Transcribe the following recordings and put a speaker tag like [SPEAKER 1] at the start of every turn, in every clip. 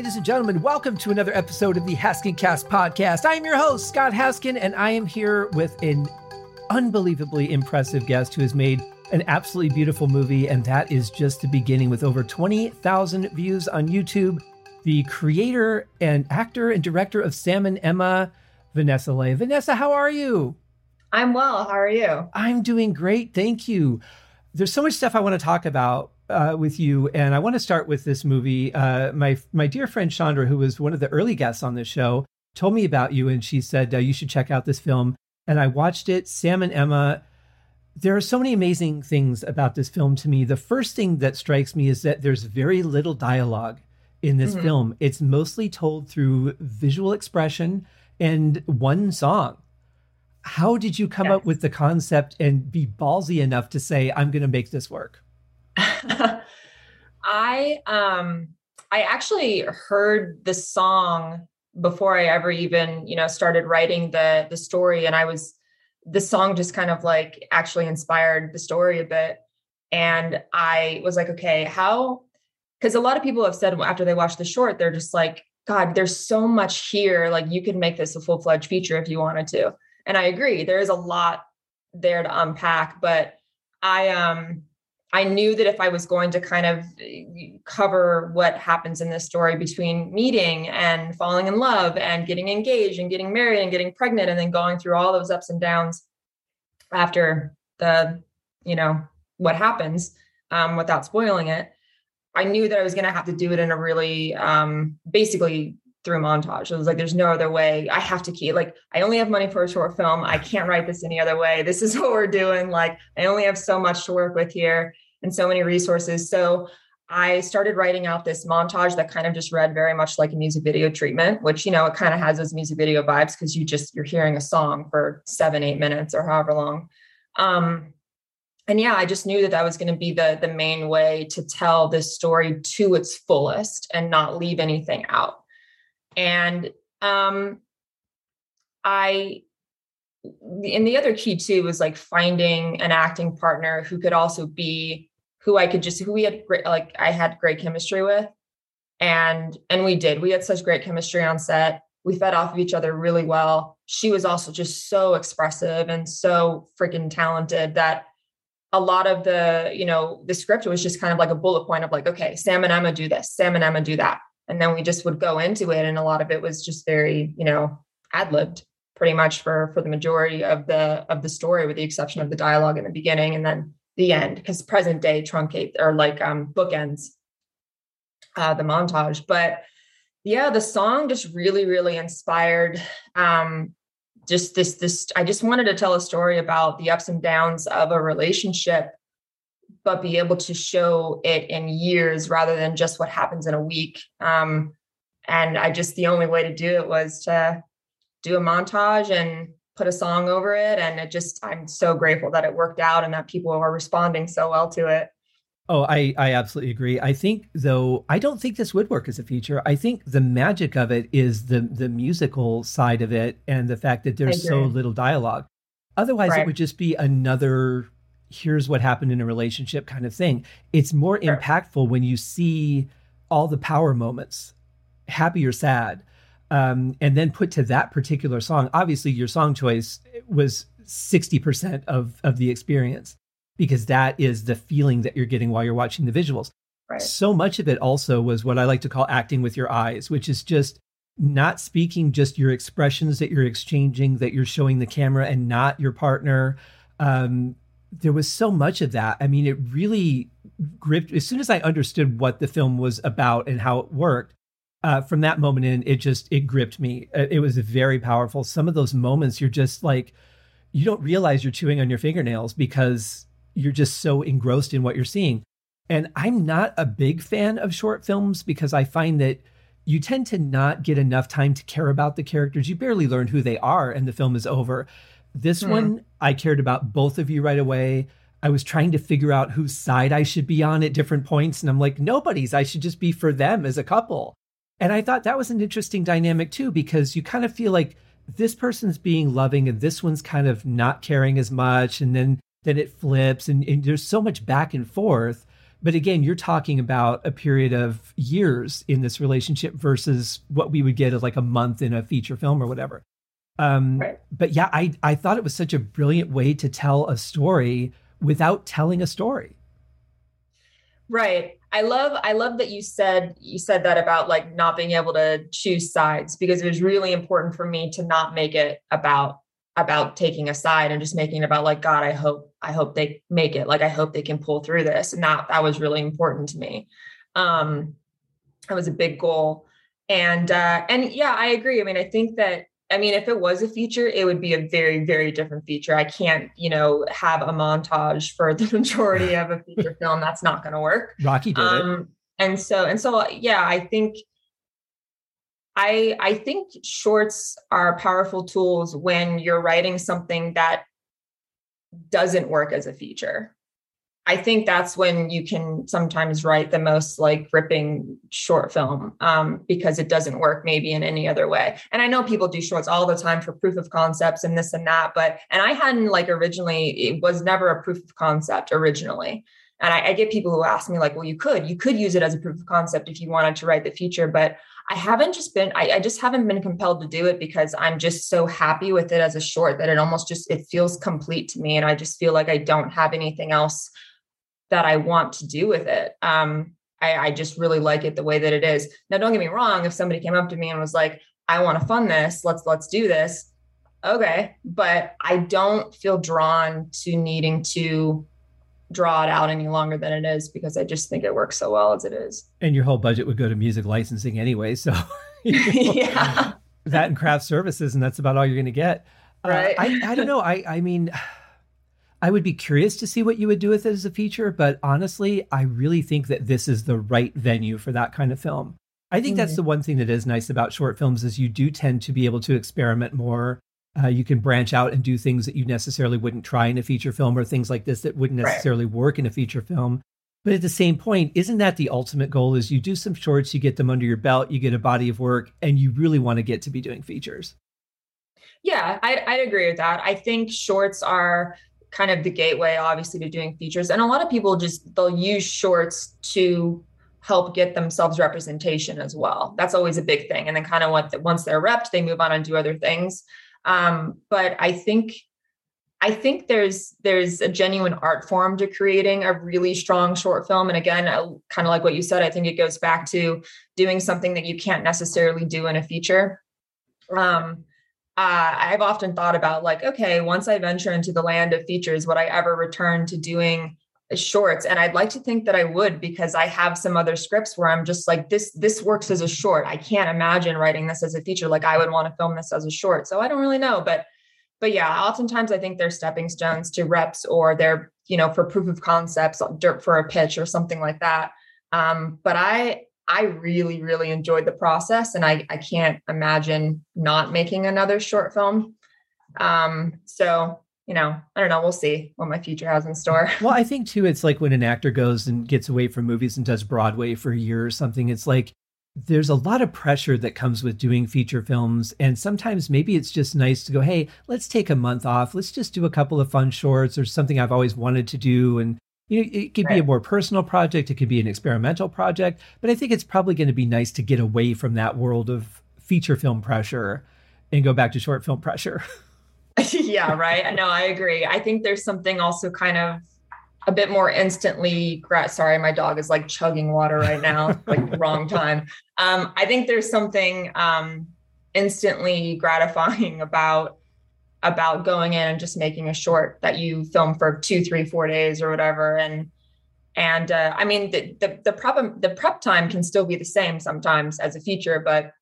[SPEAKER 1] Ladies and gentlemen, welcome to another episode of the Haskincast podcast. I am your host, Scott Haskin, and I am here with an unbelievably impressive guest who has made an absolutely beautiful movie, and that is just the beginning with over 20,000 views on YouTube. The creator and actor and director of Sam and Emma, Vanessa Leigh. Vanessa, how are you?
[SPEAKER 2] I'm well. How are you?
[SPEAKER 1] I'm doing great. Thank you. There's so much stuff I want to talk about uh, with you, and I want to start with this movie. Uh, my my dear friend Chandra, who was one of the early guests on this show, told me about you, and she said uh, you should check out this film. And I watched it. Sam and Emma. There are so many amazing things about this film to me. The first thing that strikes me is that there's very little dialogue in this mm-hmm. film. It's mostly told through visual expression and one song. How did you come yes. up with the concept and be ballsy enough to say, I'm going to make this work?
[SPEAKER 2] I um I actually heard the song before I ever even, you know, started writing the the story and I was the song just kind of like actually inspired the story a bit and I was like, okay, how cuz a lot of people have said after they watch the short they're just like god, there's so much here like you could make this a full-fledged feature if you wanted to. And I agree, there is a lot there to unpack, but I um I knew that if I was going to kind of eh, cover what happens in this story between meeting and falling in love and getting engaged and getting married and getting pregnant and then going through all those ups and downs after the, you know, what happens um, without spoiling it, I knew that I was going to have to do it in a really um, basically through montage. It was like, there's no other way. I have to keep like, I only have money for a short film. I can't write this any other way. This is what we're doing. Like, I only have so much to work with here and so many resources. So I started writing out this montage that kind of just read very much like a music video treatment, which, you know, it kind of has those music video vibes because you just, you're hearing a song for seven, eight minutes or however long. Um, and yeah, I just knew that that was going to be the the main way to tell this story to its fullest and not leave anything out. And um, I, and the other key too was like finding an acting partner who could also be who I could just who we had great like I had great chemistry with, and and we did. We had such great chemistry on set. We fed off of each other really well. She was also just so expressive and so freaking talented that a lot of the you know the script was just kind of like a bullet point of like okay sam and emma do this sam and emma do that and then we just would go into it and a lot of it was just very you know ad libbed pretty much for for the majority of the of the story with the exception of the dialogue in the beginning and then the end because present day truncate or like um bookends uh the montage. But yeah the song just really really inspired um just this this i just wanted to tell a story about the ups and downs of a relationship but be able to show it in years rather than just what happens in a week. Um, and I just, the only way to do it was to do a montage and put a song over it. And it just, I'm so grateful that it worked out and that people are responding so well to it.
[SPEAKER 1] Oh, I, I absolutely agree. I think though I don't think this would work as a feature. I think the magic of it is the the musical side of it and the fact that there's so little dialogue. Otherwise right. it would just be another here's what happened in a relationship kind of thing. It's more sure. impactful when you see all the power moments, happy or sad, um, and then put to that particular song. Obviously, your song choice was 60% of, of the experience because that is the feeling that you're getting while you're watching the visuals. Right. So much of it also was what I like to call acting with your eyes, which is just not speaking just your expressions that you're exchanging, that you're showing the camera and not your partner. Um, there was so much of that. I mean, it really gripped. As soon as I understood what the film was about and how it worked, uh, from that moment in, it just it gripped me. Uh, it was very powerful. Some of those moments, you're just like, you don't realize you're chewing on your fingernails because you're just so engrossed in what you're seeing. And I'm not a big fan of short films because I find that you tend to not get enough time to care about the characters. You barely learn who they are, and the film is over. This hmm. one, I cared about both of you right away. I was trying to figure out whose side I should be on at different points. And I'm like, nobody's. I should just be for them as a couple. And I thought that was an interesting dynamic too, because you kind of feel like this person's being loving and this one's kind of not caring as much. And then then it flips and, and there's so much back and forth But again, you're talking about a period of years in this relationship versus what we would get as like a month in a feature film or whatever. Um, right. But yeah, I, I thought it was such a brilliant way to tell a story without telling a story.
[SPEAKER 2] Right. I love I love that you said you said that about like not being able to choose sides because it was really important for me to not make it about about taking a side and just making it about like god i hope i hope they make it like i hope they can pull through this and that that was really important to me um that was a big goal and uh and yeah i agree i mean i think that i mean if it was a feature it would be a very very different feature i can't you know have a montage for the majority of a feature film that's not going to work
[SPEAKER 1] rocky did um it.
[SPEAKER 2] and so and so yeah i think I I think shorts are powerful tools when you're writing something that doesn't work as a feature. I think that's when you can sometimes write the most like gripping short film um, because it doesn't work maybe in any other way. And I know people do shorts all the time for proof of concepts and this and that, but and I hadn't like originally it was never a proof of concept originally. And I, I get people who ask me like, well, you could you could use it as a proof of concept if you wanted to write the future, but I haven't just been, I, I, just haven't been compelled to do it because I'm just so happy with it as a short that it almost just, it feels complete to me. And I just feel like I don't have anything else that I want to do with it. Um, I, I just really like it the way that it is. Now, don't get me wrong. If somebody came up to me and was like, I want to fund this, let's, let's do this. Okay. But I don't feel drawn to needing to draw it out any longer than it is because I just think it works so well as it is.
[SPEAKER 1] And your whole budget would go to music licensing anyway. So, you know, yeah, that and craft services, and that's about all you're going to get.
[SPEAKER 2] Uh, right.
[SPEAKER 1] Uh, I, I don't know. I, I mean, I would be curious to see what you would do with it as a feature, but honestly, I really think that this is the right venue for that kind of film. I think mm-hmm. that's the one thing that is nice about short films is you do tend to be able to experiment more uh, you can branch out and do things that you necessarily wouldn't try in a feature film or things like this that wouldn't necessarily right. work in a feature film. But at the same point, isn't that the ultimate goal? Is you do some shorts, you get them under your belt, you get a body of work, and you really want to get to be doing features.
[SPEAKER 2] Yeah, I'd, I'd agree with that. I think shorts are kind of the gateway, obviously, to doing features. And a lot of people just they'll use shorts to help get themselves representation as well. That's always a big thing. And then kind of once they're repped, they move on and do other things. Um, but I think I think there's there's a genuine art form to creating a really strong short film. And again, kind of like what you said, I think it goes back to doing something that you can't necessarily do in a feature. Um, uh, I've often thought about like, okay, once I venture into the land of features, would I ever return to doing shorts? And i'd like to think that i would because i have some other scripts where i'm just like this this works as a short. I can't imagine writing this as a feature. Like i would want to film this as a short. So i don't really know but but yeah oftentimes i think they're stepping stones to reps or they're you know for proof of concepts dirt for a pitch or something like that. Um, but i i really really enjoyed the process and i i can't imagine not making another short film um, so you know, I don't know. We'll see what my future has in store.
[SPEAKER 1] well, I think too, it's like when an actor goes and gets away from movies and does Broadway for a year or something. It's like there's a lot of pressure that comes with doing feature films. And sometimes maybe it's just nice to go, hey, let's take a month off. Let's just do a couple of fun shorts or something I've always wanted to do. And you know, it could be a more personal project, it could be an experimental project, but I think it's probably going to be nice to get away from that world of feature film pressure and go back to short film pressure.
[SPEAKER 2] yeah, right. No, I agree. I think there's something also kind of a bit more instantly sorry my dog is like chugging water right now like wrong time um, i think there's something um, instantly gratifying about about going in and just making a short that you film for two three four days or whatever. And and uh, i mean the, the the prep the prep time can still be the same sometimes as a feature but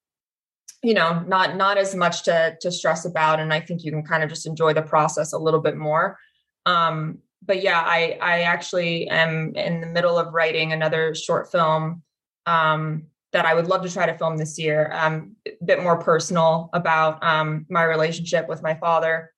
[SPEAKER 2] you know not not as much to to stress about. And i think you can kind of just enjoy the process a little bit more. Um but yeah i i actually am in the middle of writing another short film um that i would love to try to film this year um a bit more personal about um my relationship with my father.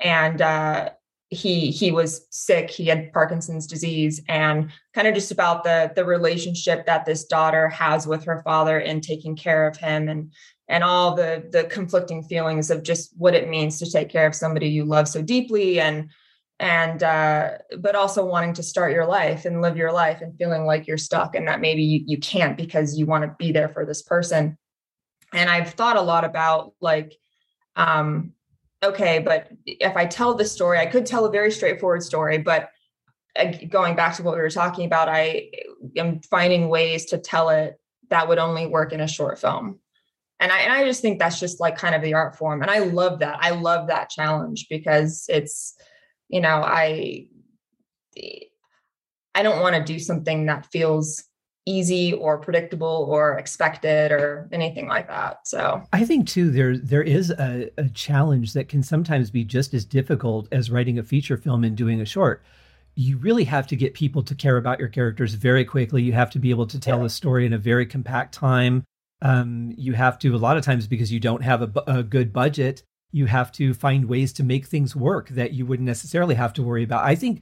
[SPEAKER 2] And uh he he was sick he had parkinson's disease and kind of just about the the relationship that this daughter has with her father in taking care of him and and all the the conflicting feelings of just what it means to take care of somebody you love so deeply and and uh, but also wanting to start your life and live your life and feeling like you're stuck and that maybe you, you can't because you want to be there for this person. And i've thought a lot about like um okay but if i tell this story i could tell a very straightforward story but uh, going back to what we were talking about i am finding ways to tell it that would only work in a short film. And I, and I just think that's just like kind of the art form and i love that. I love that challenge because it's you know i i don't want to do something that feels easy or predictable or expected or anything like that so.
[SPEAKER 1] I think too there there is a, a challenge that can sometimes be just as difficult as writing a feature film and doing a short. You really have to get people to care about your characters very quickly. You have to be able to tell yeah. a story in a very compact time. Um, you have to a lot of times because you don't have a, a good budget you have to find ways to make things work that you wouldn't necessarily have to worry about. I think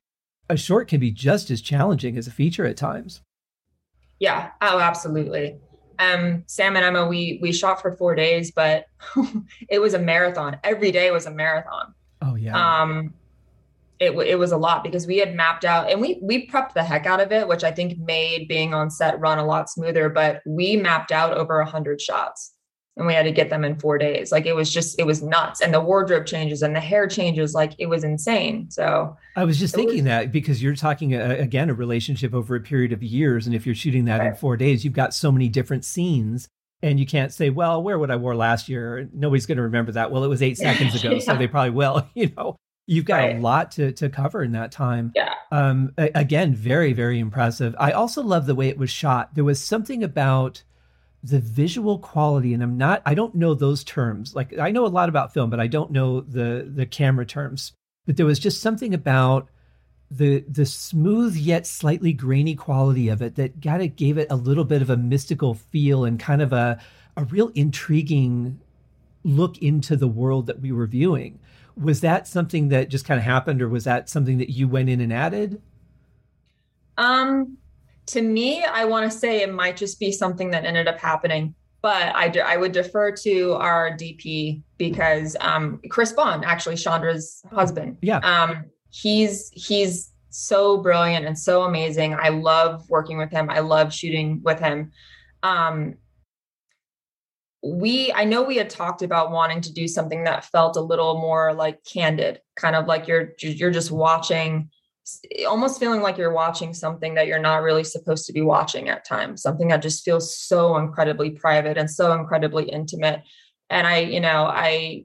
[SPEAKER 1] a short can be just as challenging as a feature at times.
[SPEAKER 2] Yeah. Oh, absolutely. Um, Sam and Emma, we we shot for four days, but it was a marathon. Every day was a marathon.
[SPEAKER 1] Oh yeah.
[SPEAKER 2] Um, it it was a lot because we had mapped out and we we prepped the heck out of it, which I think made being on set run a lot smoother. But we mapped out over a hundred shots and we had to get them in four days. Like it was just, it was nuts. And the wardrobe changes and the hair changes, like it was insane. So
[SPEAKER 1] I was just thinking was, that because you're talking uh, again, a relationship over a period of years. And if you're shooting that right. in four days, you've got so many different scenes. And you can't say, well, where would I wore last year? Nobody's going to remember that. Well, it was eight seconds ago, yeah. so they probably will. You know, you've got right. a lot to to cover in that time.
[SPEAKER 2] Yeah.
[SPEAKER 1] Um. Again, very very impressive. I also love the way it was shot. There was something about the visual quality and i'm not i don't know those terms. Like i know a lot about film but i don't know the the camera terms. But there was just something about the the smooth yet slightly grainy quality of it that kind of gave it a little bit of a mystical feel and kind of a a real intriguing look into the world that we were viewing. Was that something that just kind of happened or was that something that you went in and added?
[SPEAKER 2] Um to me, I want to say it might just be something that ended up happening. But I, I would defer to our DP because um, Chris Bond, actually Chandra's husband,
[SPEAKER 1] yeah,
[SPEAKER 2] um, he's he's so brilliant and so amazing. I love working with him. I love shooting with him. Um, we i know we had talked about wanting to do something that felt a little more like candid kind of like you're you're just watching almost feeling like you're watching something that you're not really supposed to be watching at times something that just feels so incredibly private and so incredibly intimate. And i you know i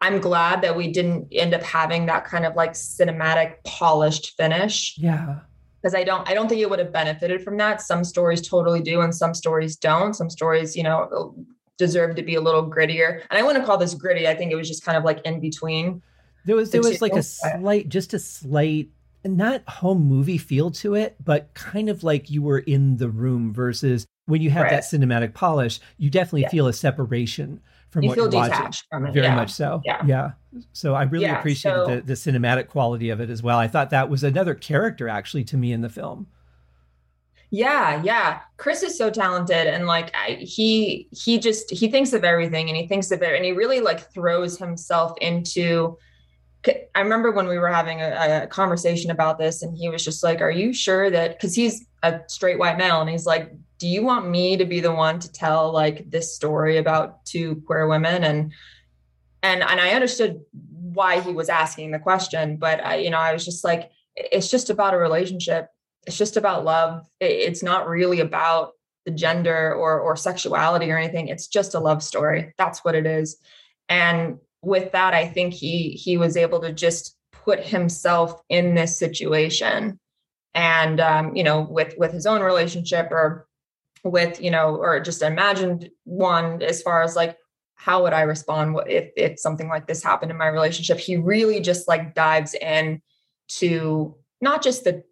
[SPEAKER 2] i'm glad that we didn't end up having that kind of like cinematic polished finish.
[SPEAKER 1] Yeah.
[SPEAKER 2] Because i don't i don't think it would have benefited from that. Some stories totally do and some stories don't. Some stories you know deserve to be a little grittier. And i wouldn't call this gritty. I think it was just kind of like in between
[SPEAKER 1] there was there was like a slight, just a slight, not home movie feel to it, but kind of like you were in the room versus when you have right. that cinematic polish, you definitely yeah. feel a separation from
[SPEAKER 2] you
[SPEAKER 1] what you're watching.
[SPEAKER 2] From it.
[SPEAKER 1] Very
[SPEAKER 2] yeah.
[SPEAKER 1] much so.
[SPEAKER 2] Yeah.
[SPEAKER 1] Yeah. So I really appreciated so, the, the cinematic quality of it as well. I thought that was another character actually to me in the film.
[SPEAKER 2] Yeah, yeah. Chris is so talented and like I, he he just he thinks of everything and he thinks of it and he really like throws himself into I remember when we were having a, a, conversation about this, and he was just like, Are you sure that because he's a straight white male, and he's like, Do you want me to be the one to tell like this story about two queer women? And and and I understood why he was asking the question, but I, you know, I was just like, it's just about a relationship. It's just about love. it's not really about the gender or or sexuality or anything. It's just a love story. That's what it is. And with that, I think he he was able to just put himself in this situation, and um, you know, with with his own relationship or with you know, or just imagined one as far as like how would I respond if if something like this happened in my relationship. He really just like dives in to not just the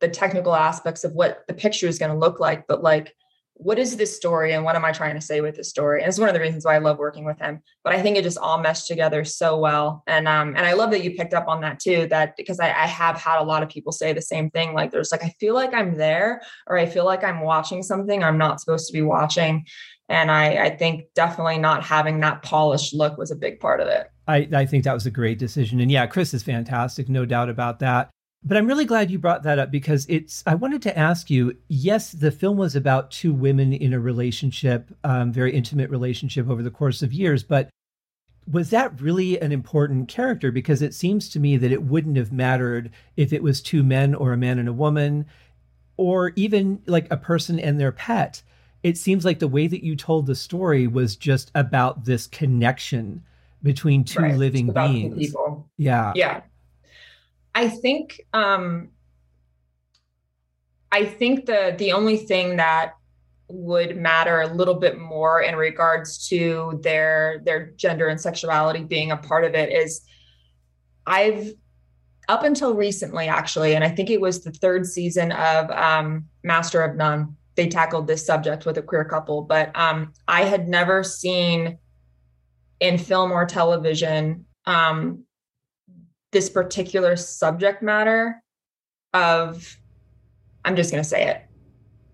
[SPEAKER 2] the technical aspects of what the picture is going to look like, but like what is this story and what am I trying to say with this story? And it's one of the reasons why I love working with him. But I think it just all meshed together so well. And um, and I love that you picked up on that too, that because I, I have had a lot of people say the same thing. Like there's like, I feel like I'm there, or I feel like I'm watching something I'm not supposed to be watching. And I, I think definitely not having that polished look was a big part of it.
[SPEAKER 1] I, I think that was a great decision. And yeah, Chris is fantastic, no doubt about that. But I'm really glad you brought that up because it's, I wanted to ask you yes, the film was about two women in a relationship, um, very intimate relationship over the course of years, but was that really an important character? Because it seems to me that it wouldn't have mattered if it was two men or a man and a woman, or even like a person and their pet. It seems like the way that you told the story was just about this connection between two right. living beings. People. Yeah.
[SPEAKER 2] Yeah. I think um I think the the only thing that would matter a little bit more in regards to their their gender and sexuality being a part of it is I've up until recently actually and I think it was the third season of um, Master of None they tackled this subject with a queer couple but um, I had never seen in film or television um, this particular subject matter of i'm just going to say it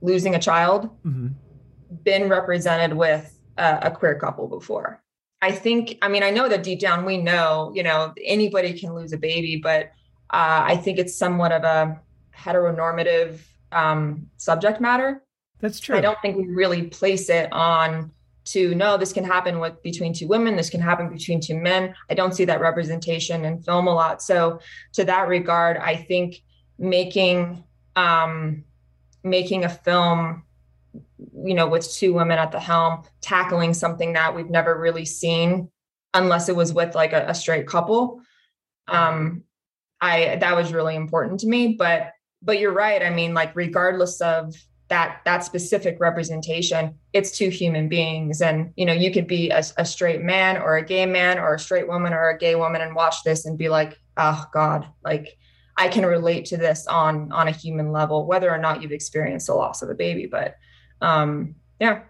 [SPEAKER 2] losing a child mm-hmm. been represented with a, a queer couple before. I think i mean i know that deep down we know you know anybody can lose a baby but uh, i think it's somewhat of a heteronormative um, subject matter.
[SPEAKER 1] That's true.
[SPEAKER 2] I don't think we really place it on to no this can happen with between two women this can happen between two men. I don't see that representation in film a lot. So to that regard i think making um making a film you know with two women at the helm tackling something that we've never really seen unless it was with like a, a straight couple um i that was really important to me. But but you're right. I mean like regardless of that that specific representation it's two human beings. And you know you could be a, a, straight man or a gay man or a straight woman or a gay woman and watch this and be like oh god like i can relate to this on on a human level whether or not you've experienced the loss of a baby. But um yeah.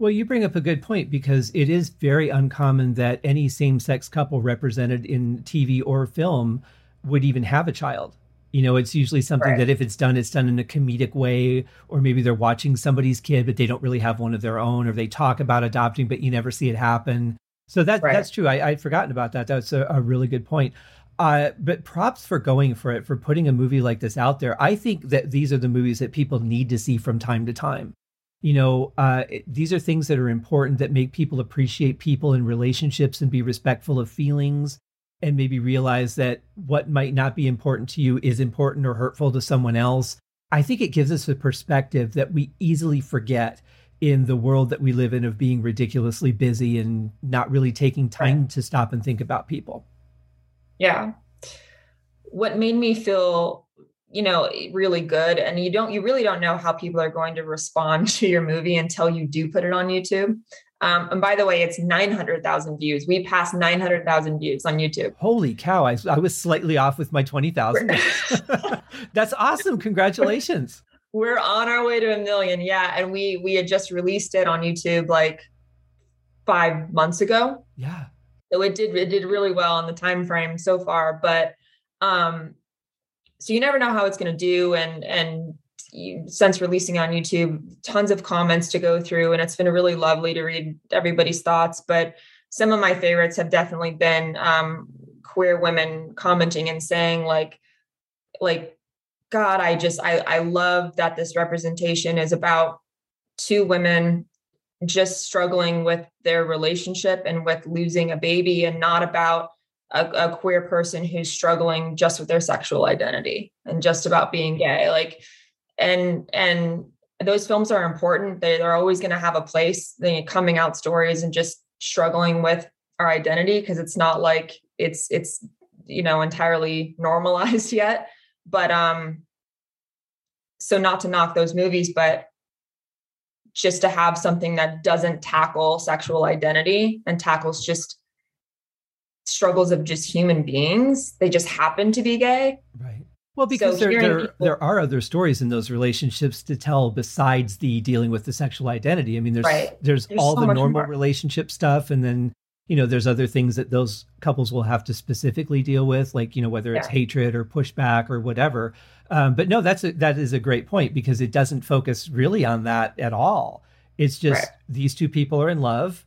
[SPEAKER 1] Well, you bring up a good point because it is very uncommon that any same sex couple represented in TV or film would even have a child. You know, it's usually something right. that if it's done, it's done in a comedic way, or maybe they're watching somebody's kid, but they don't really have one of their own, or they talk about adopting, but you never see it happen. So that right. that's true. I, I'd forgotten about that. That's a, a really good point. Uh, but props for going for it, for putting a movie like this out there. I think that these are the movies that people need to see from time to time. You know, uh, these are things that are important that make people appreciate people and relationships and be respectful of feelings and maybe realize that what might not be important to you is important or hurtful to someone else. I think it gives us a perspective that we easily forget in the world that we live in of being ridiculously busy and not really taking time to stop and think about people.
[SPEAKER 2] Yeah. What made me feel, you know, really good and you don't you really don't know how people are going to respond to your movie until you do put it on YouTube. Um, and by the way, it's 900,000 views. We passed 900,000 views on YouTube.
[SPEAKER 1] Holy cow. I, I was slightly off with my 20,000. That's awesome. Congratulations.
[SPEAKER 2] We're on our way to a million. Yeah. And we, we had just released it on YouTube like five months ago.
[SPEAKER 1] Yeah.
[SPEAKER 2] So it did, it did really well in the time frame so far. But, um, so you never know how it's going to do. And, and since releasing on YouTube, tons of comments to go through, and it's been really lovely to read everybody's thoughts. But some of my favorites have definitely been um, queer women commenting and saying like, like, God, I just I I love that this representation is about two women just struggling with their relationship and with losing a baby, and not about a, a queer person who's struggling just with their sexual identity and just about being gay. Like and and those films are important. They, they're always going to have a place the coming out stories and just struggling with our identity because it's not like it's it's you know entirely normalized yet. But um so not to knock those movies but just to have something that doesn't tackle sexual identity and tackles just struggles of just human beings they just happen to be gay.
[SPEAKER 1] Right well, because so there there, people, there are other stories in those relationships to tell besides the dealing with the sexual identity. I mean, there's right. there's, there's, all so the normal more. relationship stuff, and then you know there's other things that those couples will have to specifically deal with, like you know whether it's yeah. hatred or pushback or whatever. Um, but no, that's a, that is a great point because it doesn't focus really on that at all. It's just right. these two people are in love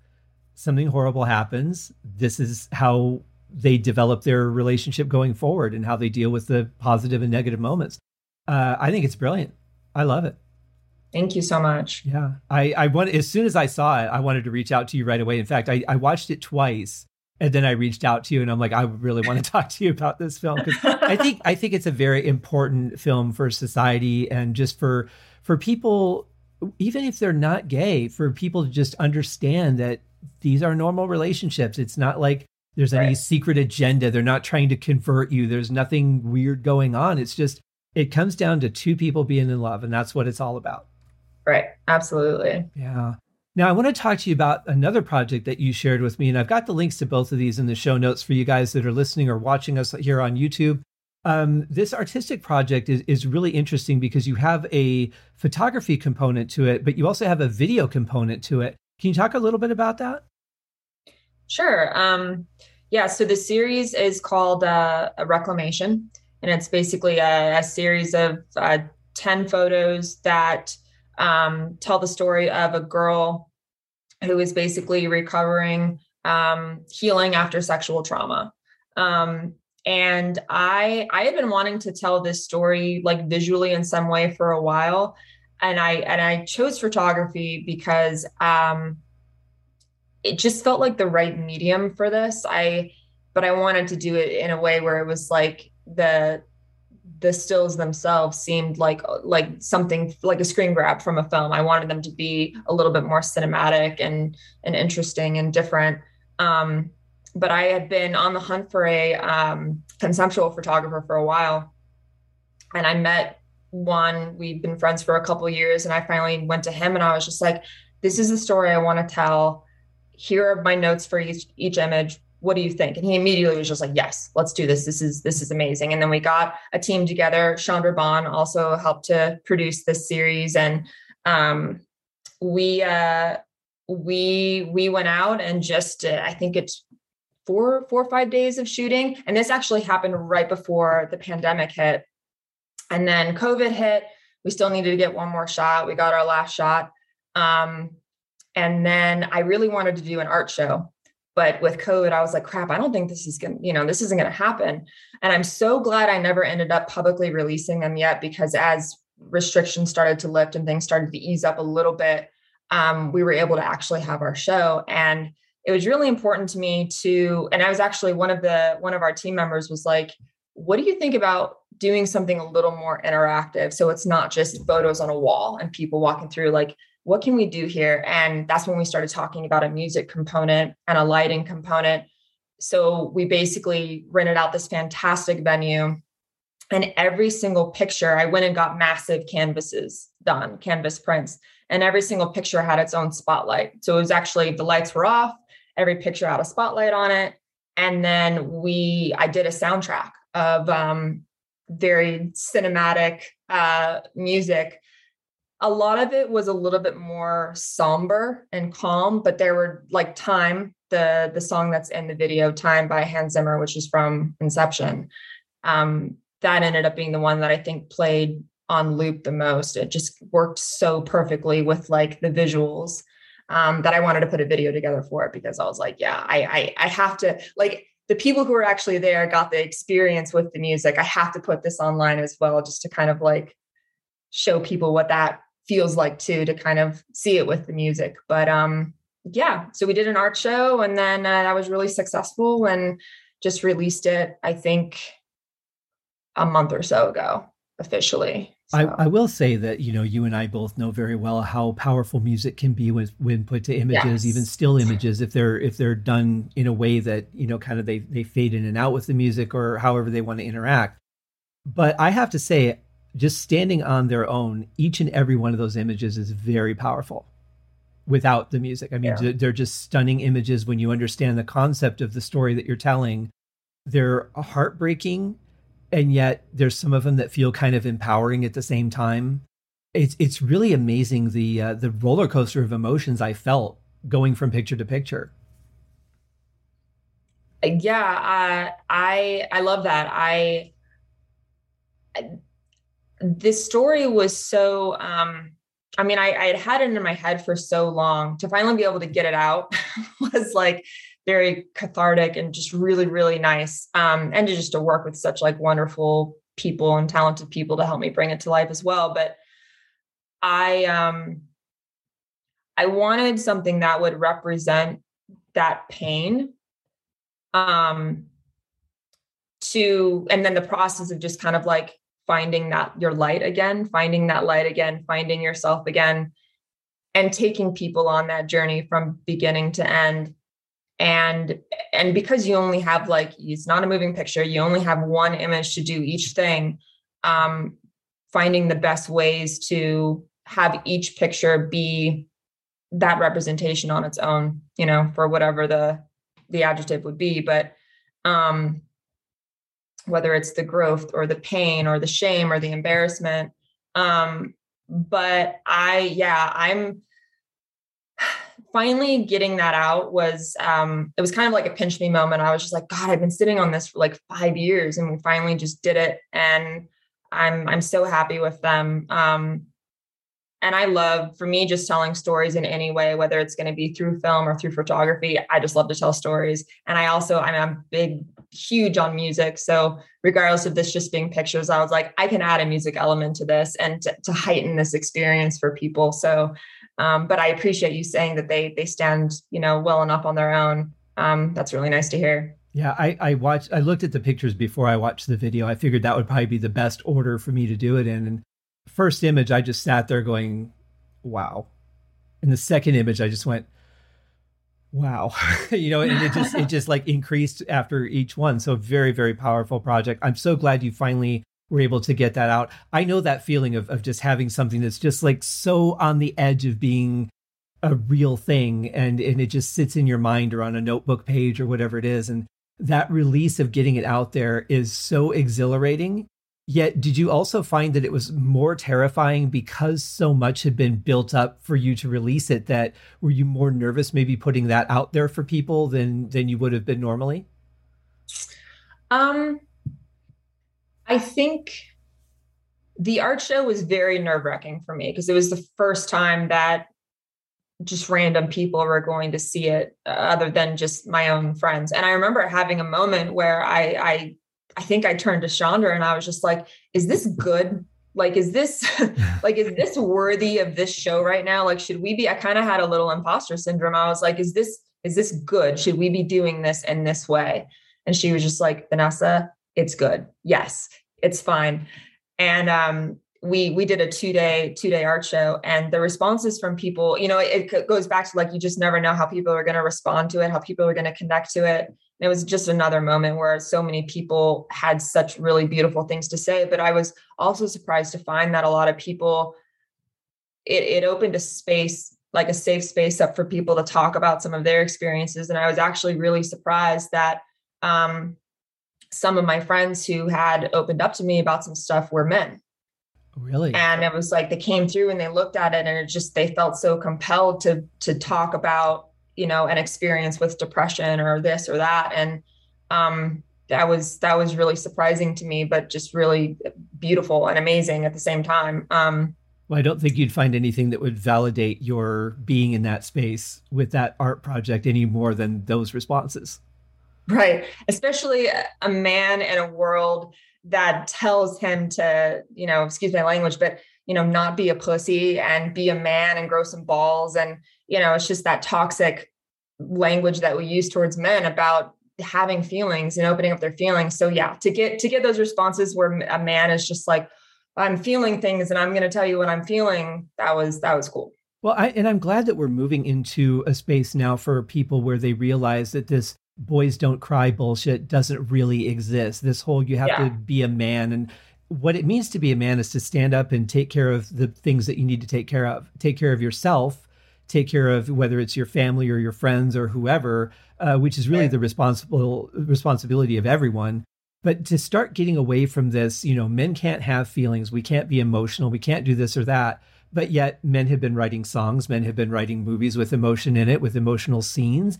[SPEAKER 1] something horrible happens. This is how they develop their relationship going forward and how they deal with the positive and negative moments. Uh, I think it's brilliant. I love it.
[SPEAKER 2] Thank you so much.
[SPEAKER 1] Yeah. I, I want as soon as I saw it, I wanted to reach out to you right away. In fact, I, I watched it twice and then I reached out to you and I'm like, I really want to talk to you about this film because I think I think it's a very important film for society and just for for people, even if they're not gay, for people to just understand that these are normal relationships. It's not like there's any right. secret agenda. They're not trying to convert you. There's nothing weird going on. It's just it comes down to two people being in love, and that's what it's all about.
[SPEAKER 2] Right. Absolutely.
[SPEAKER 1] Yeah. Now, I want to talk to you about another project that you shared with me, and I've got the links to both of these in the show notes for you guys that are listening or watching us here on YouTube. Um, this artistic project is, is really interesting because you have a photography component to it, but you also have a video component to it. Can you talk a little bit about that?
[SPEAKER 2] Sure. Um, yeah, so the series is called uh, Reclamation, and it's basically a, a series of uh, 10 photos that um, tell the story of a girl who is basically recovering, um, healing after sexual trauma. Um, and I I had been wanting to tell this story like visually in some way for a while, and I and I chose photography because um, it just felt like the right medium for this. I but I wanted to do it in a way where it was like the the stills themselves seemed like like something like a screen grab from a film. I wanted them to be a little bit more cinematic and and interesting and different. Um, but I had been on the hunt for a um, conceptual photographer for a while, and I met one. We've been friends for a couple years, and I finally went to him, and I was just like, "This is the story I want to tell. Here are my notes for each each image what do you think? And he immediately was just like, yes, let's do this. This is this is amazing. And then we got a team together. Chandra Bond also helped to produce this series, and um, we uh, we we went out and just uh, I think it's four four or five days of shooting, and this actually happened right before the pandemic hit, and then COVID hit. We still needed to get one more shot. We got our last shot. Um, and then I really wanted to do an art show but with COVID, I was like, crap, I don't think this is going to, you know, this isn't going to happen. And I'm so glad I never ended up publicly releasing them yet because as restrictions started to lift and things started to ease up a little bit, um, we were able to actually have our show. And it was really important to me to, and I was actually one of the, one of our team members was like, what do you think about doing something a little more interactive? So it's not just photos on a wall and people walking through like, what can we do here? And that's when we started talking about a music component and a lighting component. So we basically rented out this fantastic venue. And every single picture, I went and got massive canvases done, canvas prints, and every single picture had its own spotlight. So it was actually the lights were off, every picture had a spotlight on it. And then we, I did a soundtrack of um, very cinematic uh, music a lot of it was a little bit more somber and calm but there were like time the the song that's in the video time by hans zimmer which is from inception um, that ended up being the one that i think played on loop the most. It just worked so perfectly with like the visuals um, that i wanted to put a video together for it because i was like yeah I, I i have to like the people who were actually there got the experience with the music. I have to put this online as well just to kind of like show people what that feels like too to kind of see it with the music. But um, yeah, so we did an art show, and then uh, that was really successful, and just released it. I think a month or so ago officially.
[SPEAKER 1] So. I, I, will say that you know you and I both know very well how powerful music can be when when put to images, yes. even still images, if they're if they're done in a way that you know kind of they they fade in and out with the music or however they want to interact. But I have to say, just standing on their own, each and every one of those images is very powerful without the music. I mean, yeah. they're just stunning images when you understand the concept of the story that you're telling. They're heartbreaking, and yet there's some of them that feel kind of empowering at the same time. It's it's really amazing the uh, the roller coaster of emotions I felt going from picture to picture.
[SPEAKER 2] Yeah, uh, I I love that. I, I this story was so um, I mean, I, I had had it in my head for so long to finally be able to get it out was like very cathartic and just really, really nice. Um, and to just to work with such like wonderful people and talented people to help me bring it to life as well. But I um I wanted something that would represent that pain. Um to and then the process of just kind of like finding that your light again, finding that light again, finding yourself again, and taking people on that journey from beginning to end. And and because you only have like it's not a moving picture, you only have one image to do each thing. Um, finding the best ways to have each picture be that representation on its own, you know, for whatever the the adjective would be. But um whether it's the growth or the pain or the shame or the embarrassment. Um, but I, yeah, I'm finally getting that out was um it was kind of like a pinch me moment. I was just like, God, I've been sitting on this for like five years and we finally just did it. And I'm I'm so happy with them. Um and I love for me just telling stories in any way, whether it's going to be through film or through photography. I just love to tell stories. And I also, I'm a big, huge on music. So regardless of this just being pictures, I was like, I can add a music element to this and to, to heighten this experience for people. So, um, but I appreciate you saying that they they stand, you know, well enough on their own. Um, that's really nice to hear.
[SPEAKER 1] Yeah, I, I watched I looked at the pictures before I watched the video. I figured that would probably be the best order for me to do it in. And first image, I just sat there going, wow. And the second image, I just went, wow. you know, and it just, it just like increased after each one. So very, very powerful project. I'm so glad you finally were able to get that out. I know that feeling of, of just having something that's just like so on the edge of being a real thing and and it just sits in your mind or on a notebook page or whatever it is and that release of getting it out there is so exhilarating Yet, did you also find that it was more terrifying because so much had been built up for you to release it? That were you more nervous, maybe putting that out there for people than than you would have been normally?
[SPEAKER 2] Um, I think the art show was very nerve wracking for me because it was the first time that just random people were going to see it, uh, other than just my own friends. And I remember having a moment where I, I I think I turned to Chandra and I was just like, is this good? Like, is this like, is this worthy of this show right now? Like, should we be? I kind of had a little imposter syndrome. I was like, is this, is this good? Should we be doing this in this way? And she was just like, Vanessa, it's good. Yes, it's fine. And um, we we did a two day two day art show and the responses from people you know it, it goes back to like you just never know how people are going to respond to it how people are going to connect to it it was just another moment where so many people had such really beautiful things to say but i was also surprised to find that a lot of people it, it opened a space like a safe space up for people to talk about some of their experiences and i was actually really surprised that um, some of my friends who had opened up to me about some stuff were men
[SPEAKER 1] Really?
[SPEAKER 2] And it was like they came through and they looked at it and it just they felt so compelled to to talk about, you know, an experience with depression or this or that. And um that was that was really surprising to me, but just really beautiful and amazing at the same time. Um
[SPEAKER 1] well, I don't think you'd find anything that would validate your being in that space with that art project any more than those responses.
[SPEAKER 2] Right. Especially a man in a world that tells him to, you know, excuse my language, but you know, not be a pussy and be a man and grow some balls. And, you know, it's just that toxic language that we use towards men about having feelings and opening up their feelings. So yeah, to get to get those responses where a man is just like, I'm feeling things and I'm going to tell you what I'm feeling. That was that was cool.
[SPEAKER 1] Well, I, and I'm glad that we're moving into a space now for people where they realize that this boys don't cry bullshit doesn't really exist. This whole you have yeah. to be a man and what it means to be a man is to stand up and take care of the things that you need to take care of. Take care of yourself, take care of whether it's your family or your friends or whoever, uh, which is really the responsible responsibility of everyone. But to start getting away from this, you know, men can't have feelings. We can't be emotional. We can't do this or that. But yet, men have been writing songs, men have been writing movies with emotion in it, with emotional scenes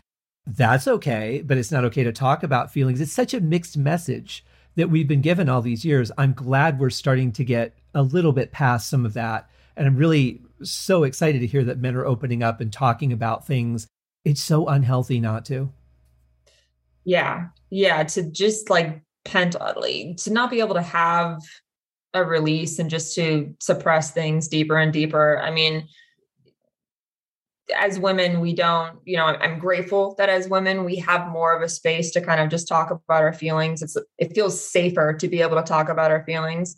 [SPEAKER 1] that's okay, but it's not okay to talk about feelings. It's such a mixed message that we've been given all these years. I'm glad we're starting to get a little bit past some of that. And I'm really so excited to hear that men are opening up and talking about things. It's so unhealthy not to.
[SPEAKER 2] Yeah. Yeah. To just like pent oddly, to not be able to have a release and just to suppress things deeper and deeper. I mean, as women, we don't, you know, I'm grateful that as women, we have more of a space to kind of just talk about our feelings. It's, it feels safer to be able to talk about our feelings.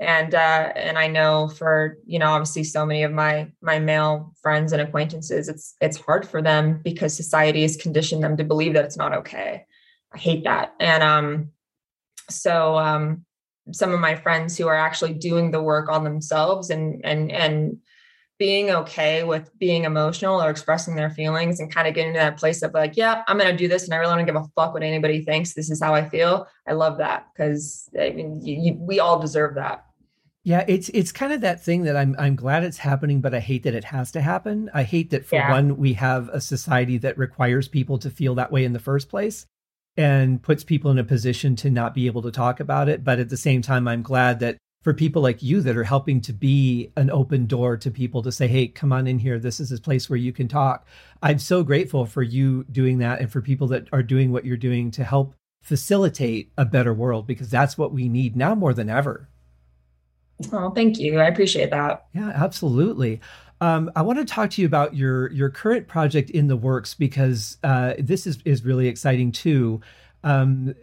[SPEAKER 2] And, uh, and I know for, you know, obviously so many of my, my male friends and acquaintances, it's, it's hard for them because society has conditioned them to believe that it's not okay. I hate that. And, um, so, um, some of my friends who are actually doing the work on themselves and, and, and, being okay with being emotional or expressing their feelings and kind of getting to that place of like, yeah, I'm to do this and I really don't give a fuck what anybody thinks. This is how I feel. I love that because I mean, you, you, we all deserve that.
[SPEAKER 1] Yeah, it's it's kind of that thing that I'm I'm glad it's happening, but I hate that it has to happen. I hate that for yeah. one, we have a society that requires people to feel that way in the first place and puts people in a position to not be able to talk about it. But at the same time, I'm glad that for people like you that are helping to be an open door to people to say, hey, come on in here. This is a place where you can talk. I'm so grateful for you doing that and for people that are doing what you're doing to help facilitate a better world because that's what we need now more than ever.
[SPEAKER 2] Oh, thank you. I appreciate that.
[SPEAKER 1] Yeah, absolutely. Um, I want to talk to you about your your current project in the works because uh, this is is really exciting too. Um,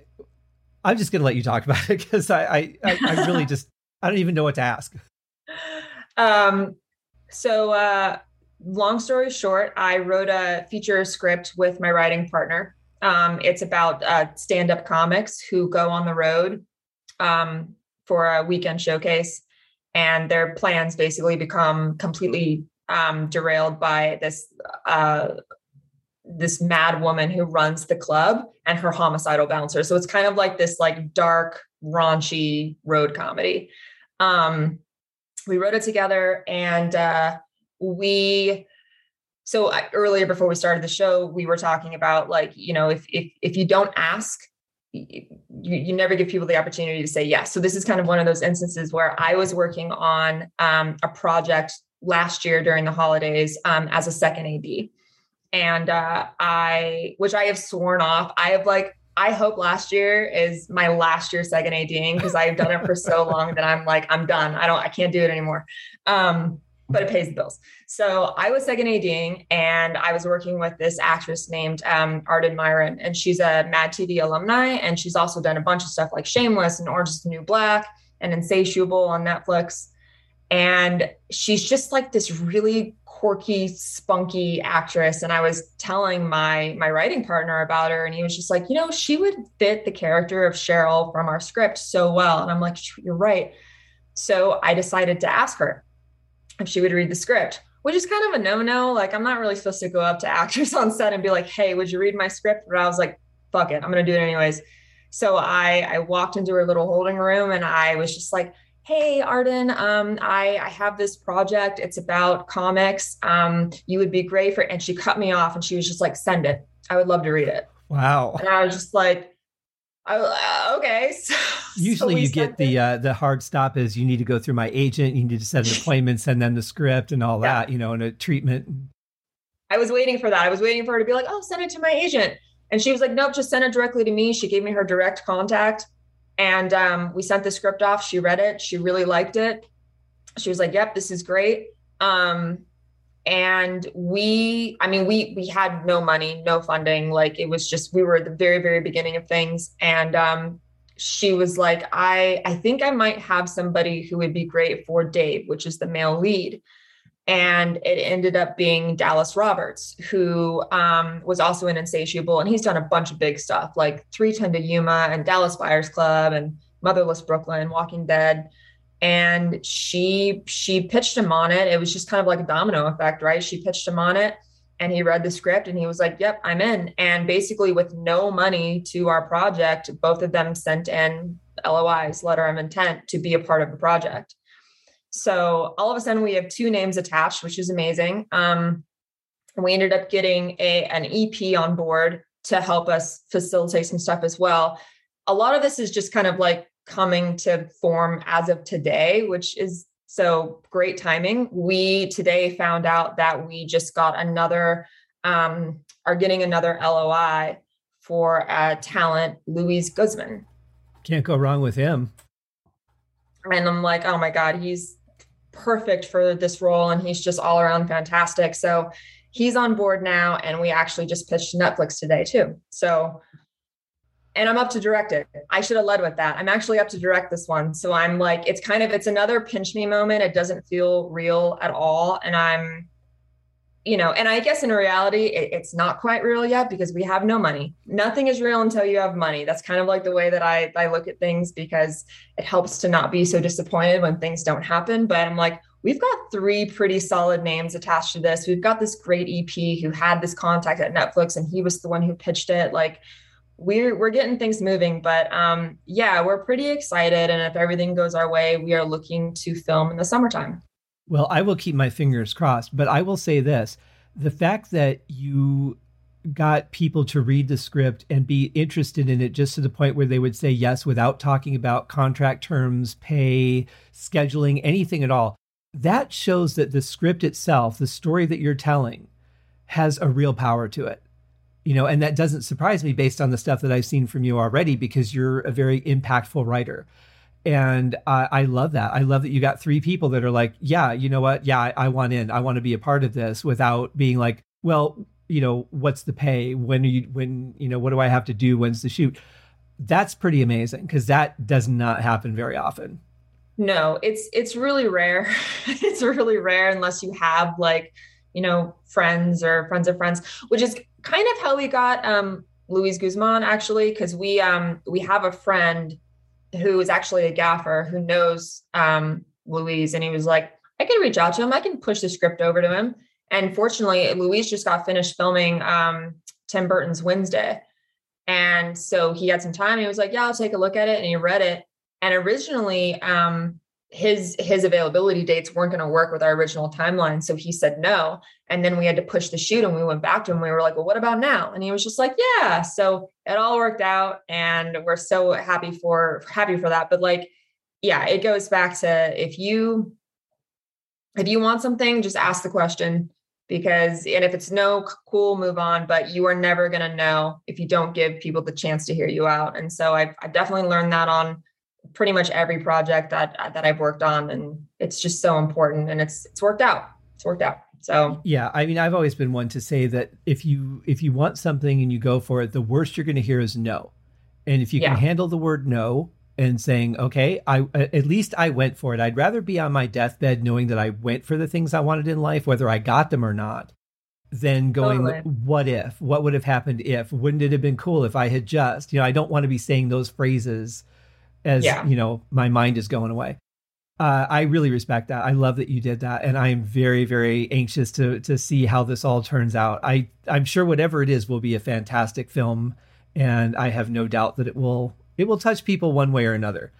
[SPEAKER 1] I'm just going to let you talk about it because I, I, I, I really just I don't even know what to ask.
[SPEAKER 2] Um, so, uh, long story short, I wrote a feature script with my writing partner. Um, it's about uh, stand up comics who go on the road um, for a weekend showcase, and their plans basically become completely um, derailed by this. Uh, this mad woman who runs the club and her homicidal bouncer. So it's kind of like this like dark, raunchy road comedy. Um, we wrote it together and uh, we so earlier before we started the show we were talking about like you know if if if you don't ask you, you never give people the opportunity to say yes so this is kind of one of those instances where i was working on um, a project last year during the holidays um, as a second ad and uh, i which i have sworn off i have like I hope last year is my last year second ADing because I've done it for so long that I'm like, I'm done. I don't, I can't do it anymore. Um, but it pays the bills. So I was second ADing and I was working with this actress named um, Arden Myrin, and she's a Mad TV alumni. And she's also done a bunch of stuff like Shameless and Orange is the New Black and Insatiable on Netflix. And she's just like this really quirky, spunky actress. And I was telling my my writing partner about her, and he was just like, you know, she would fit the character of Cheryl from our script so well. And I'm like, you're right. So I decided to ask her if she would read the script, which is kind of a no-no. Like, I'm not really supposed to go up to actors on set and be like, hey, would you read my script? But I was like, fuck it, I'm gonna do it anyways. So I I walked into her little holding room and I was just like, hey arden um, I, I have this project it's about comics um, you would be great for and she cut me off and she was just like send it i would love to read it
[SPEAKER 1] wow
[SPEAKER 2] and i was just like uh, okay
[SPEAKER 1] so, usually so you get the uh, the hard stop is you need to go through my agent you need to set an appointment send them the script and all yeah. that you know and a treatment
[SPEAKER 2] i was waiting for that i was waiting for her to be like oh send it to my agent and she was like nope just send it directly to me she gave me her direct contact and um, we sent the script off. She read it. She really liked it. She was like, "Yep, this is great." Um, and we, I mean, we we had no money, no funding. Like it was just we were at the very very beginning of things. And um, she was like, "I I think I might have somebody who would be great for Dave, which is the male lead." and it ended up being Dallas Roberts, who um, was also an Insatiable, and he's done a bunch of big stuff like 310 to Yuma and Dallas Buyers Club and Motherless Brooklyn, Walking Dead. And she she pitched him on it. It was just kind of like a domino effect, right? She pitched him on it, and he read the script, and he was like, "Yep, I'm in." And basically, with no money to our project, both of them sent in LOIs, letter of intent, to be a part of the project. So all of a sudden we have two names attached, which is amazing. Um, we ended up getting a an EP on board to help us facilitate some stuff as well. A lot of this is just kind of like coming to form as of today, which is So great timing. We today found out that we just got another, um, are getting another LOI for a talent, Luis Guzman.
[SPEAKER 1] Can't go wrong with him.
[SPEAKER 2] And I'm like, oh my God, he's perfect for this role. And he's just all around fantastic. So he's on board now. And we actually just pitched Netflix today too. So and I'm up to direct it. I should have led with that. I'm actually up to direct this one. So I'm like, it's kind of, it's another pinch me moment. It doesn't feel real at all. And I'm, you know, and I guess in reality, it, it's not quite real yet because we have no money. Nothing is real until you have money. That's kind of like the way that I, I look at things because it helps to not be so disappointed when things don't happen. But I'm like, we've got three pretty solid names attached to this. We've got this great EP who had this contact at Netflix and he was the one who pitched it. Like, we're we're getting things moving but um yeah we're pretty excited. And if everything goes our way we are looking to film in the summertime.
[SPEAKER 1] Well i will keep my fingers crossed but i will say this the fact that you got people to read the script and be interested in it just to the point where they would say yes without talking about contract terms pay scheduling anything at all that shows that the script itself the story that you're telling has a real power to it you know, and that doesn't surprise me based on the stuff that I've seen from you already because you're a very impactful writer. And I, I love that. I love that you got three people that are like, yeah, you know what? Yeah, I, I want in. I want to be a part of this without being like, well, you know, what's the pay? When are you, when, you know, what do I have to do? When's the shoot? That's pretty amazing because that does not happen very often.
[SPEAKER 2] No, it's, it's really rare. it's really rare unless you have like, you know, friends or friends of friends, which is kind of how we got um, Luis Guzman actually, because we um, we have a friend who is actually a gaffer who knows um, Luis, and he was like, I can reach out to him. I can push the script over to him. And fortunately, Luis just got finished filming um, Tim Burton's Wednesday. And so he had some time. he was like, Yeah, I'll take a look at it. And he read it. And originally, um, his his availability dates weren't going to work with our original timeline so he said no. And then we had to push the shoot and we went back to him. We were like well what about now? And he was just like yeah. So it all worked out and we're so happy for happy for that. But like yeah it goes back to if you if you want something just ask the question because and if it's no cool move on. But you are never going to know if you don't give people the chance to hear you out. And so i've, I've definitely learned that on pretty much every project that that I've worked on, and it's just so important, and it's it's worked out. It's worked out. So
[SPEAKER 1] yeah, I mean, I've always been one to say that if you if you want something and you go for it, the worst you're going to hear is no, and if you yeah. can handle the word no and saying okay, I at least I went for it. I'd rather be on my deathbed knowing that I went for the things I wanted in life, whether I got them or not, than going totally. what if what would have happened if wouldn't it have been cool if i had just you know i don't want to be saying those phrases as yeah. you know my mind is going away uh, I really respect that. I love that you did that, and I am very, very anxious to to see how this all turns out. I I'm sure whatever it is will be a fantastic film, and I have no doubt that it will it will touch people one way or another.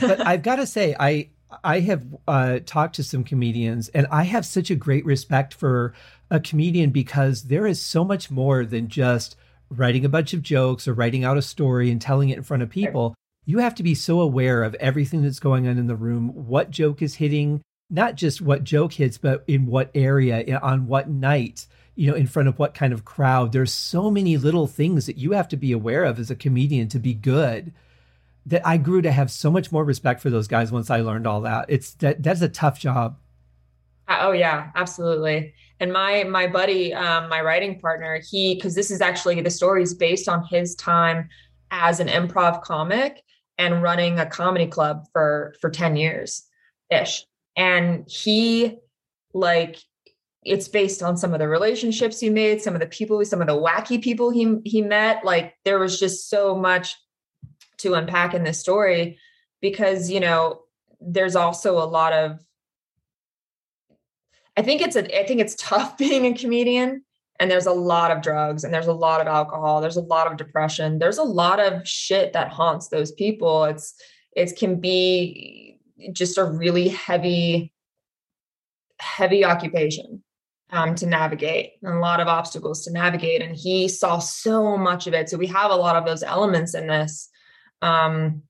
[SPEAKER 1] but I've got to say, I I have uh, talked to some comedians, and I have such a great respect for a comedian because there is so much more than just writing a bunch of jokes or writing out a story and telling it in front of people you have to be so aware of everything that's going on in the room, what joke is hitting, not just what joke hits, but in what area, on what night, you know, in front of what kind of crowd. There's so many little things that you have to be aware of as a comedian to be good that I grew to have so much more respect for those guys once I learned all that. It's that that's a tough job.
[SPEAKER 2] Uh, oh yeah, absolutely. And my my buddy, um, my writing partner, he because this is actually the story is based on his time as an improv comic and running a comedy club for for 10 years ish. And he like it's based on some of the relationships he made some of the people some of the wacky people he he met. Like there was just so much to unpack in this story because you know there's also a lot of i think it's a i think it's tough being a comedian and there's a lot of drugs and there's a lot of alcohol there's a lot of depression there's a lot of shit that haunts those people. It's it can be just a really heavy heavy occupation um, to navigate and a lot of obstacles to navigate. And he saw so much of it. So we have a lot of those elements in this um,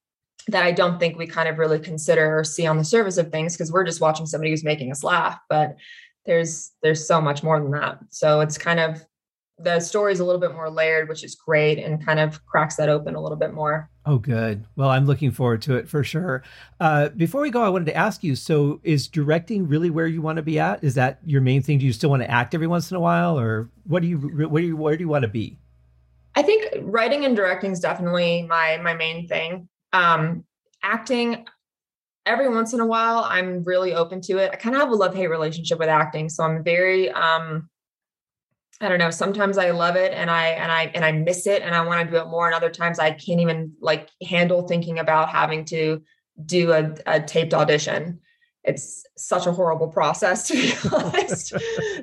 [SPEAKER 2] that I don't think we kind of really consider or see on the surface of things because we're just watching somebody who's making us laugh. But there's there's so much more than that. So it's kind of the story is a little bit more layered, which is great and kind of cracks that open a little bit more.
[SPEAKER 1] Oh, good. Well, I'm looking forward to it for sure. Uh, before we go, I wanted to ask you: so, is directing really where you want to be at? Is that your main thing? Do you still want to act every once in a while, or what do you where do you where do you want to be?
[SPEAKER 2] I think writing and directing is definitely my my main thing. Um, acting, every once in a while, I'm really open to it. I kind of have a love hate relationship with acting, so I'm very um, I don't know. Sometimes I love it and I and I and I miss it and I want to do it more. And other times I can't even like handle thinking about having to do a, a taped audition. It's such a horrible process to be honest.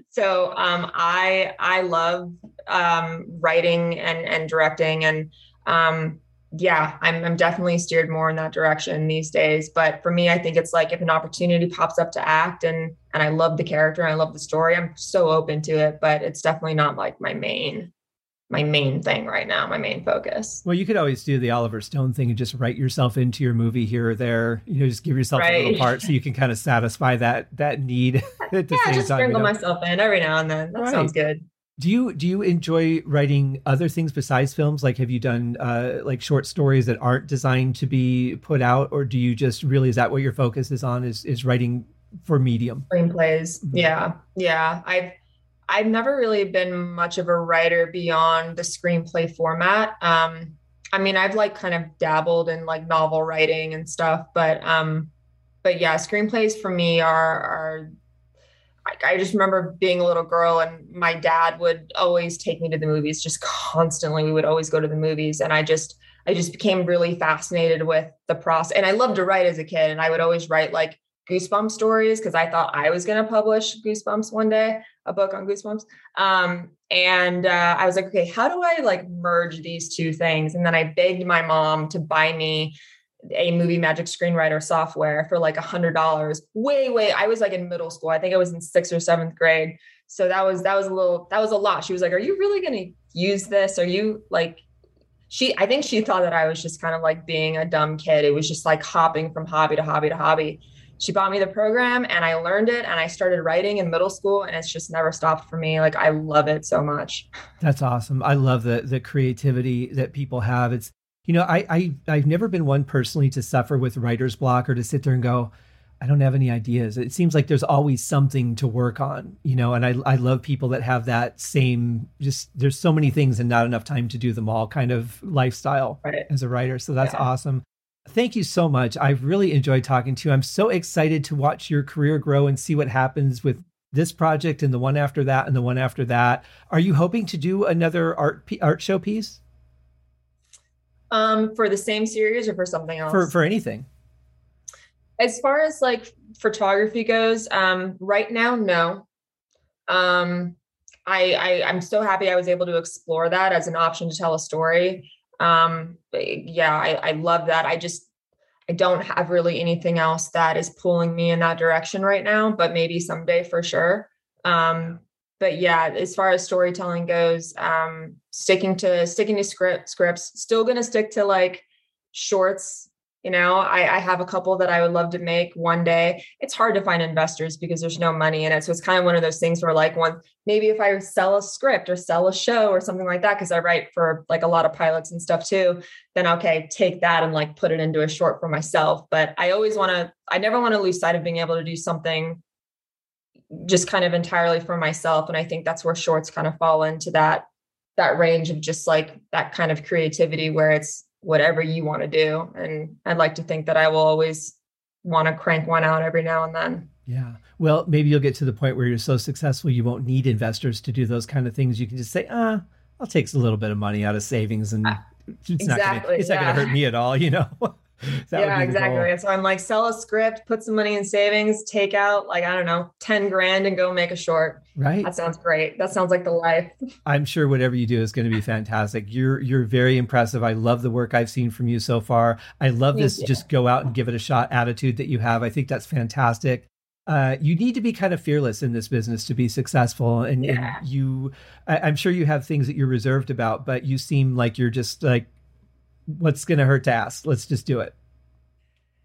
[SPEAKER 2] so um, I I love um, writing and and directing and um, yeah, I'm, I'm definitely steered more in that direction these days. But for me, I think it's like if an opportunity pops up to act and and I love the character and I love the story, I'm so open to it. But it's definitely not like my main my main thing right now, my main focus.
[SPEAKER 1] Well, you could always do the Oliver Stone thing and just write yourself into your movie here or there. You know, just give yourself right. a little part so you can kind of satisfy that that need.
[SPEAKER 2] yeah, just sprinkle you know? myself in every now and then. That right. sounds good.
[SPEAKER 1] Do you do you enjoy writing other things besides films? Like, have you done uh, like short stories that aren't designed to be put out, or do you just really is that what your focus is on? Is is writing for medium
[SPEAKER 2] screenplays? Mm-hmm. Yeah, yeah. I've I've never really been much of a writer beyond the screenplay format. Um, I mean, I've like kind of dabbled in like novel writing and stuff, but um, but yeah, screenplays for me are are I, just remember being a little girl and my dad would always take me to the movies just constantly. We would always go to the movies. And I just, I just became really fascinated with the process. And I loved to write as a kid. And I would always write like goosebump stories because I thought I was going to publish Goosebumps one day, a book on Goosebumps. Um, and uh, I was like, okay, how do I like merge these two things? And then I begged my mom to buy me a movie magic screenwriter software for like a hundred dollars. Way way i was like in middle school. I think i was in sixth or seventh grade. So that was that was a little that was a lot. She was like are you really going to use this? Are you like she i think she thought that i was just kind of like being a dumb kid. It was just like hopping from hobby to hobby to hobby. She bought me the program and i learned it and i started writing in middle school and it's just never stopped for me. Like i love it so much.
[SPEAKER 1] That's awesome. I love the the creativity that people have. It's you know, I, I I've never been one personally to suffer with writer's block or to sit there and go, I don't have any ideas. It seems like there's always something to work on, you know, and I I love people that have that same just there's so many things and not enough time to do them all kind of lifestyle right. as a writer. So that's yeah. awesome. Thank you so much. I've really enjoyed talking to you. I'm so excited to watch your career grow and see what happens with this project and the one after that and the one after that. Are you hoping to do another art art show piece?
[SPEAKER 2] Um, for the same series or for something else?
[SPEAKER 1] For for anything.
[SPEAKER 2] As far as like photography goes, um, right now, no. Um, I, I I'm so happy I was able to explore that as an option to tell a story. Um, yeah, I, I love that. I just I don't have really anything else that is pulling me in that direction right now, but maybe someday for sure. Um, but yeah, as far as storytelling goes, um, sticking to sticking to script scripts, still gonna stick to like shorts. You know, I, I have a couple that I would love to make one day. It's hard to find investors because there's no money in it. So it's kind of one of those things where like one maybe if I sell a script or sell a show or something like that, because I write for like a lot of pilots and stuff too, then okay, take that and like put it into a short for myself. But I always want to, I never want to lose sight of being able to do something just kind of entirely for myself. And i think that's where shorts kind of fall into that that range of just like that kind of creativity where it's whatever you want to do. And i'd like to think that i will always want to crank one out every now and then.
[SPEAKER 1] Yeah. Well maybe you'll get to the point where you're so successful you won't need investors to do those kind of things. You can just say ah i'll take a little bit of money out of savings and uh, it's exactly, not gonna, it's yeah. not going to hurt me at all you know
[SPEAKER 2] yeah, exactly. So I'm like, sell a script, put some money in savings, take out like, I don't know, 10 grand and go make a short.
[SPEAKER 1] Right.
[SPEAKER 2] That sounds great. That sounds like the life.
[SPEAKER 1] I'm sure whatever you do is going to be fantastic. You're, you're very impressive. I love the work I've seen from you so far. I love Thank this you. just go out and give it a shot attitude that you have. I think that's fantastic. Uh, you need to be kind of fearless in this business to be successful. And, yeah. and you, I, I'm sure you have things that you're reserved about, but you seem like you're just like, what's going to hurt to ask? Let's just do it.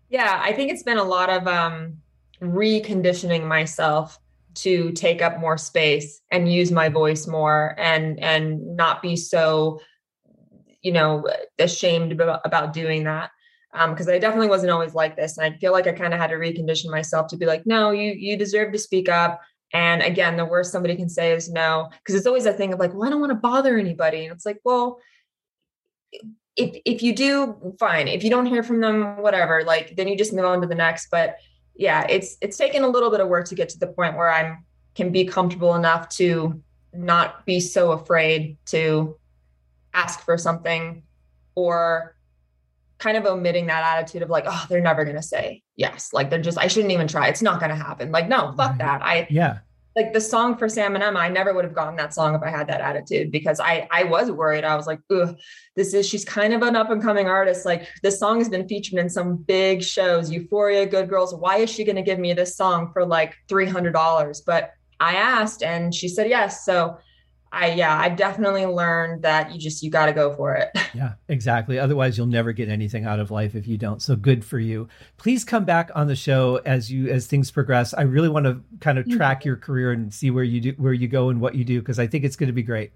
[SPEAKER 2] Yeah, I think it's been a lot of um, reconditioning myself to take up more space and use my voice more and and not be so you know ashamed about, about doing that because um, I definitely wasn't always like this, and I feel like I kind of had to recondition myself to be like, no, you you deserve to speak up. And again, the worst somebody can say is no, because it's always a thing of like, well, I don't want to bother anybody, and it's like, well, if if you do, fine. If you don't hear from them, whatever, like then you just move on to the next. But yeah, it's it's taken a little bit of work to get to the point where I'm can be comfortable enough to not be so afraid to ask for something or kind of omitting that attitude of like, oh, they're never going to say yes. Like they're just, I shouldn't even try. It's not going to happen. Like, no, fuck that. I,
[SPEAKER 1] yeah.
[SPEAKER 2] Like the song for Sam and Emma, I never would have gotten that song if I had that attitude because I I was worried. I was like, ugh, this is she's kind of an up and coming artist. Like this song has been featured in some big shows, Euphoria, Good Girls. Why is she going to give me this song for like three hundred dollars? But I asked and she said yes. So I yeah, I definitely learned that you just you got to go for it.
[SPEAKER 1] Yeah, exactly. Otherwise, you'll never get anything out of life if you don't. So good for you. Please come back on the show as you as things progress. I really want to kind of mm-hmm. track your career and see where you do where you go and what you do because I think it's going to be great.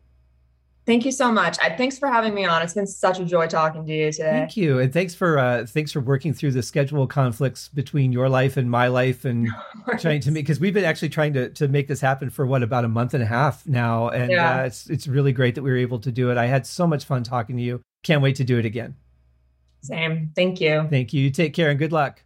[SPEAKER 2] Thank you so much. I, thanks for having me on. It's been such a joy talking to you today.
[SPEAKER 1] Thank you, and thanks for uh, thanks for working through the schedule conflicts between your life and my life, and trying to make because we've been actually trying to to make this happen for what about a month and a half now, and yeah. uh, it's it's really great that we were able to do it. I had so much fun talking to you. Can't wait to do it again.
[SPEAKER 2] Same. Thank you.
[SPEAKER 1] Thank you. Take care and good luck.